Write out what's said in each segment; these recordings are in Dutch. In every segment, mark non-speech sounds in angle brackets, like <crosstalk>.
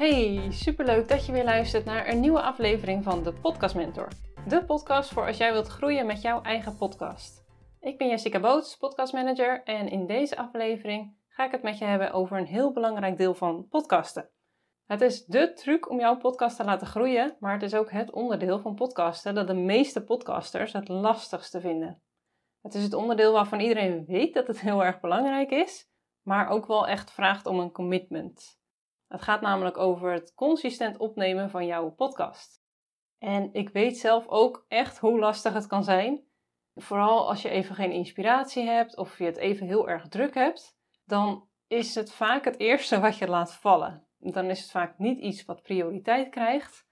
Hey, superleuk dat je weer luistert naar een nieuwe aflevering van de Podcast Mentor. De podcast voor als jij wilt groeien met jouw eigen podcast. Ik ben Jessica Boots, podcastmanager en in deze aflevering ga ik het met je hebben over een heel belangrijk deel van podcasten. Het is de truc om jouw podcast te laten groeien, maar het is ook het onderdeel van podcasten dat de meeste podcasters het lastigste vinden. Het is het onderdeel waarvan iedereen weet dat het heel erg belangrijk is, maar ook wel echt vraagt om een commitment. Het gaat namelijk over het consistent opnemen van jouw podcast. En ik weet zelf ook echt hoe lastig het kan zijn. Vooral als je even geen inspiratie hebt of je het even heel erg druk hebt, dan is het vaak het eerste wat je laat vallen. Dan is het vaak niet iets wat prioriteit krijgt,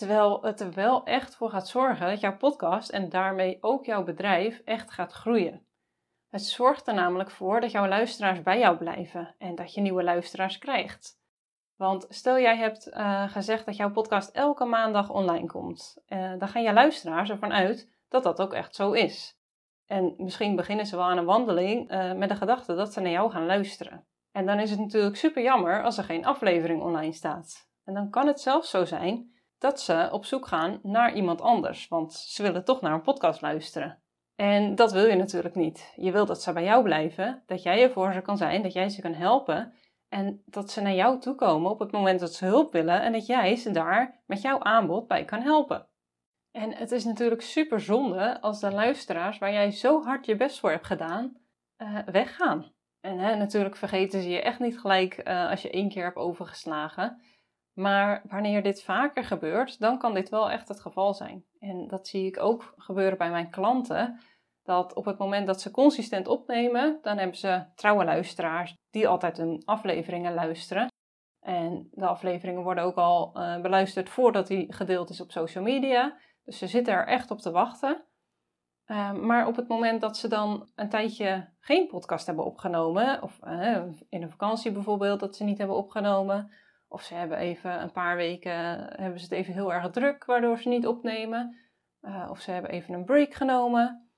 terwijl het er wel echt voor gaat zorgen dat jouw podcast en daarmee ook jouw bedrijf echt gaat groeien. Het zorgt er namelijk voor dat jouw luisteraars bij jou blijven en dat je nieuwe luisteraars krijgt. Want stel jij hebt uh, gezegd dat jouw podcast elke maandag online komt, uh, dan gaan je luisteraars ervan uit dat dat ook echt zo is. En misschien beginnen ze wel aan een wandeling uh, met de gedachte dat ze naar jou gaan luisteren. En dan is het natuurlijk super jammer als er geen aflevering online staat. En dan kan het zelfs zo zijn dat ze op zoek gaan naar iemand anders, want ze willen toch naar een podcast luisteren. En dat wil je natuurlijk niet. Je wilt dat ze bij jou blijven, dat jij er voor ze kan zijn, dat jij ze kan helpen en dat ze naar jou toe komen op het moment dat ze hulp willen en dat jij ze daar met jouw aanbod bij kan helpen. En het is natuurlijk super zonde als de luisteraars waar jij zo hard je best voor hebt gedaan, uh, weggaan. En hè, natuurlijk vergeten ze je echt niet gelijk uh, als je één keer hebt overgeslagen. Maar wanneer dit vaker gebeurt, dan kan dit wel echt het geval zijn. En dat zie ik ook gebeuren bij mijn klanten dat op het moment dat ze consistent opnemen, dan hebben ze trouwe luisteraars die altijd hun afleveringen luisteren. En de afleveringen worden ook al uh, beluisterd voordat die gedeeld is op social media. Dus ze zitten er echt op te wachten. Uh, maar op het moment dat ze dan een tijdje geen podcast hebben opgenomen, of uh, in een vakantie bijvoorbeeld dat ze niet hebben opgenomen, of ze hebben even een paar weken hebben ze het even heel erg druk waardoor ze niet opnemen, of ze hebben even een break genomen,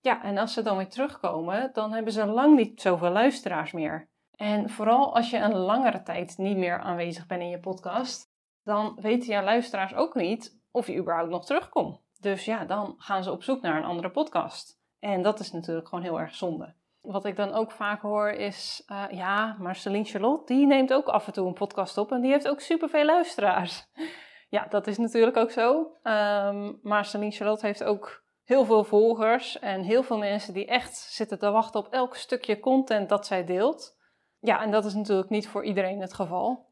ja, en als ze dan weer terugkomen, dan hebben ze lang niet zoveel luisteraars meer. En vooral als je een langere tijd niet meer aanwezig bent in je podcast, dan weten jouw luisteraars ook niet of je überhaupt nog terugkomt. Dus ja, dan gaan ze op zoek naar een andere podcast. En dat is natuurlijk gewoon heel erg zonde. Wat ik dan ook vaak hoor is, uh, ja, maar Celine Charlotte, die neemt ook af en toe een podcast op en die heeft ook superveel luisteraars. <laughs> Ja, dat is natuurlijk ook zo. Um, maar Celine Charlotte heeft ook heel veel volgers en heel veel mensen die echt zitten te wachten op elk stukje content dat zij deelt. Ja, en dat is natuurlijk niet voor iedereen het geval.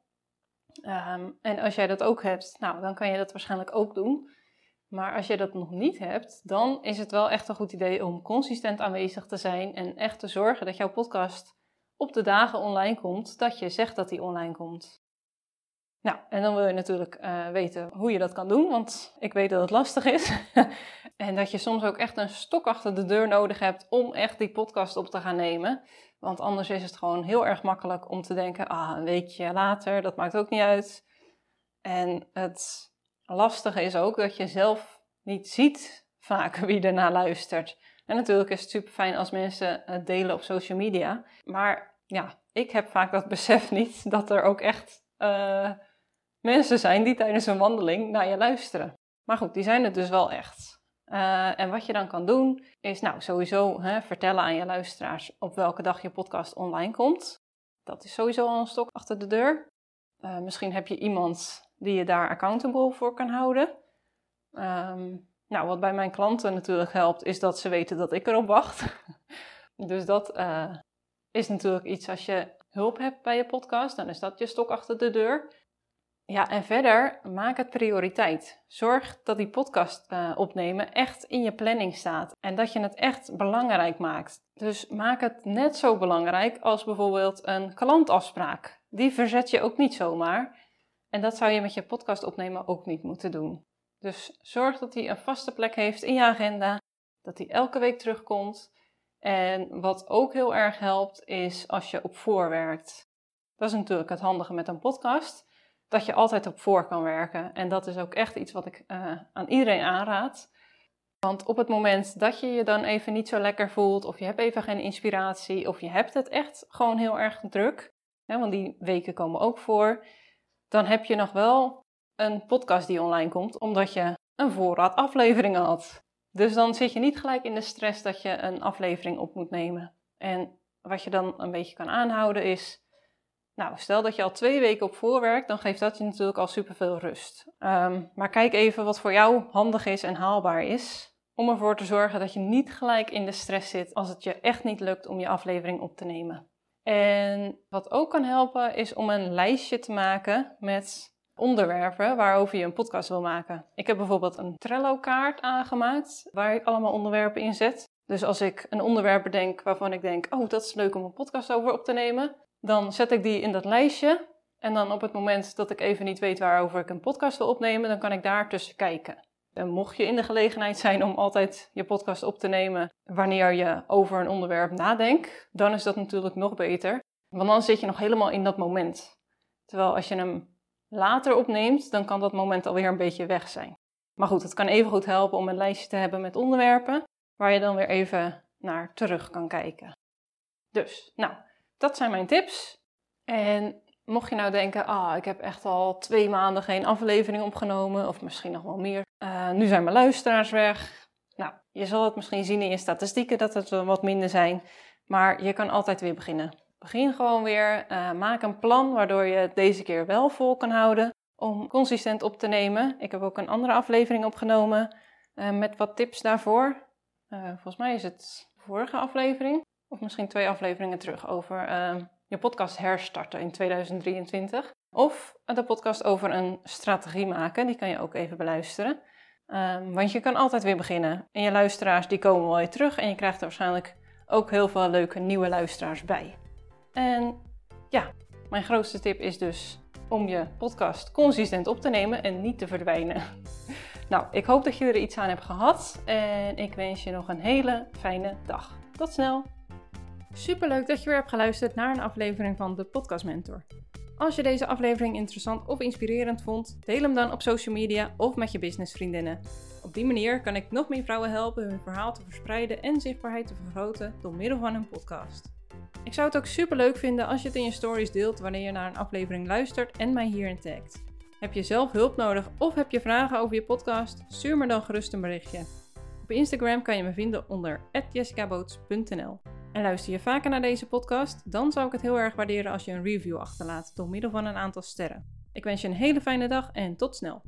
Um, en als jij dat ook hebt, nou, dan kan je dat waarschijnlijk ook doen. Maar als je dat nog niet hebt, dan is het wel echt een goed idee om consistent aanwezig te zijn en echt te zorgen dat jouw podcast op de dagen online komt dat je zegt dat die online komt. Nou, en dan wil je natuurlijk uh, weten hoe je dat kan doen, want ik weet dat het lastig is. <laughs> en dat je soms ook echt een stok achter de deur nodig hebt om echt die podcast op te gaan nemen. Want anders is het gewoon heel erg makkelijk om te denken, ah, een weekje later, dat maakt ook niet uit. En het lastige is ook dat je zelf niet ziet vaak <laughs> wie ernaar luistert. En natuurlijk is het super fijn als mensen het delen op social media. Maar ja, ik heb vaak dat <laughs> besef niet dat er ook echt uh, mensen zijn die tijdens een wandeling naar je luisteren. Maar goed, die zijn het dus wel echt. Uh, en wat je dan kan doen, is nou sowieso hè, vertellen aan je luisteraars op welke dag je podcast online komt. Dat is sowieso al een stok achter de deur. Uh, misschien heb je iemand die je daar accountable voor kan houden. Um, nou, wat bij mijn klanten natuurlijk helpt, is dat ze weten dat ik erop wacht. <laughs> dus dat uh, is natuurlijk iets als je hulp hebt bij je podcast, dan is dat je stok achter de deur. Ja, en verder, maak het prioriteit. Zorg dat die podcast uh, opnemen echt in je planning staat en dat je het echt belangrijk maakt. Dus maak het net zo belangrijk als bijvoorbeeld een klantafspraak. Die verzet je ook niet zomaar. En dat zou je met je podcast opnemen ook niet moeten doen. Dus zorg dat hij een vaste plek heeft in je agenda, dat hij elke week terugkomt. En wat ook heel erg helpt, is als je op voor werkt. Dat is natuurlijk het handige met een podcast dat je altijd op voor kan werken. En dat is ook echt iets wat ik uh, aan iedereen aanraad. Want op het moment dat je je dan even niet zo lekker voelt, of je hebt even geen inspiratie, of je hebt het echt gewoon heel erg druk, hè, want die weken komen ook voor, dan heb je nog wel een podcast die online komt, omdat je een voorraad afleveringen had. Dus dan zit je niet gelijk in de stress dat je een aflevering op moet nemen. En wat je dan een beetje kan aanhouden is, nou, stel dat je al twee weken op voorwerkt, dan geeft dat je natuurlijk al superveel rust. Ehm, maar kijk even wat voor jou handig is en haalbaar is, om ervoor te zorgen dat je niet gelijk in de stress zit als het je echt niet lukt om je aflevering op te nemen. En wat ook kan helpen is om een lijstje te maken met onderwerpen waarover je een podcast wil maken. Ik heb bijvoorbeeld een Trello-kaart aangemaakt waar ik allemaal onderwerpen in zet. Dus als ik een onderwerp bedenk waarvan ik denk, oh, dat is leuk om een podcast over op te nemen, dan zet ik die in dat lijstje. En dan op het moment dat ik even niet weet waarover ik een podcast wil opnemen, dan kan ik daar tussen kijken. En mocht je in de gelegenheid zijn om altijd je podcast op te nemen wanneer je over een onderwerp nadenkt, dan is dat natuurlijk nog beter. Want dan zit je nog helemaal in dat moment. Terwijl als je hem later opneemt, dan kan dat moment alweer een beetje weg zijn. Maar goed, het kan even goed helpen om een lijstje te hebben met onderwerpen waar je dan weer even naar terug kan kijken. Dus, nou, dat zijn mijn tips. En mocht je nou denken, ah, ik heb echt al twee maanden geen aflevering opgenomen, of misschien nog wel meer. Uh, nu zijn mijn luisteraars weg. Nou, je zal het misschien zien in je statistieken dat het wat minder zijn. Maar je kan altijd weer beginnen. Begin gewoon weer. Uh, maak een plan waardoor je het deze keer wel vol kan houden om consistent op te nemen. Ik heb ook een andere aflevering opgenomen uh, met wat tips daarvoor. volgens mij is het de vorige aflevering of misschien twee afleveringen terug over je podcast herstarten in 2023. Of de podcast over een strategie maken, die kan je ook even beluisteren. Um, want je kan altijd weer beginnen. En je luisteraars die komen wel weer terug en je krijgt er waarschijnlijk ook heel veel leuke nieuwe luisteraars bij. En ja, mijn grootste tip is dus om je podcast consistent op te nemen en niet te verdwijnen. <laughs> Nou, ik hoop dat je er iets aan hebt gehad en ik wens je nog een hele fijne dag. Tot snel! Superleuk dat je weer hebt geluisterd naar een aflevering van de Podcast Mentor. Als je deze aflevering interessant of inspirerend vond, deel hem dan op social media of met je businessvriendinnen. Op die manier kan ik nog meer vrouwen helpen hun verhaal te verspreiden en zichtbaarheid te vergroten door middel van een podcast. Ik zou het ook super leuk vinden als je het in je stories deelt wanneer je naar een aflevering luistert en mij hierin tagt. Heb je zelf hulp nodig of heb je vragen over je podcast? Stuur me dan gerust een berichtje. Op Instagram kan je me vinden onder jessicaboots.nl. En luister je vaker naar deze podcast, dan zou ik het heel erg waarderen als je een review achterlaat door middel van een aantal sterren. Ik wens je een hele fijne dag en tot snel.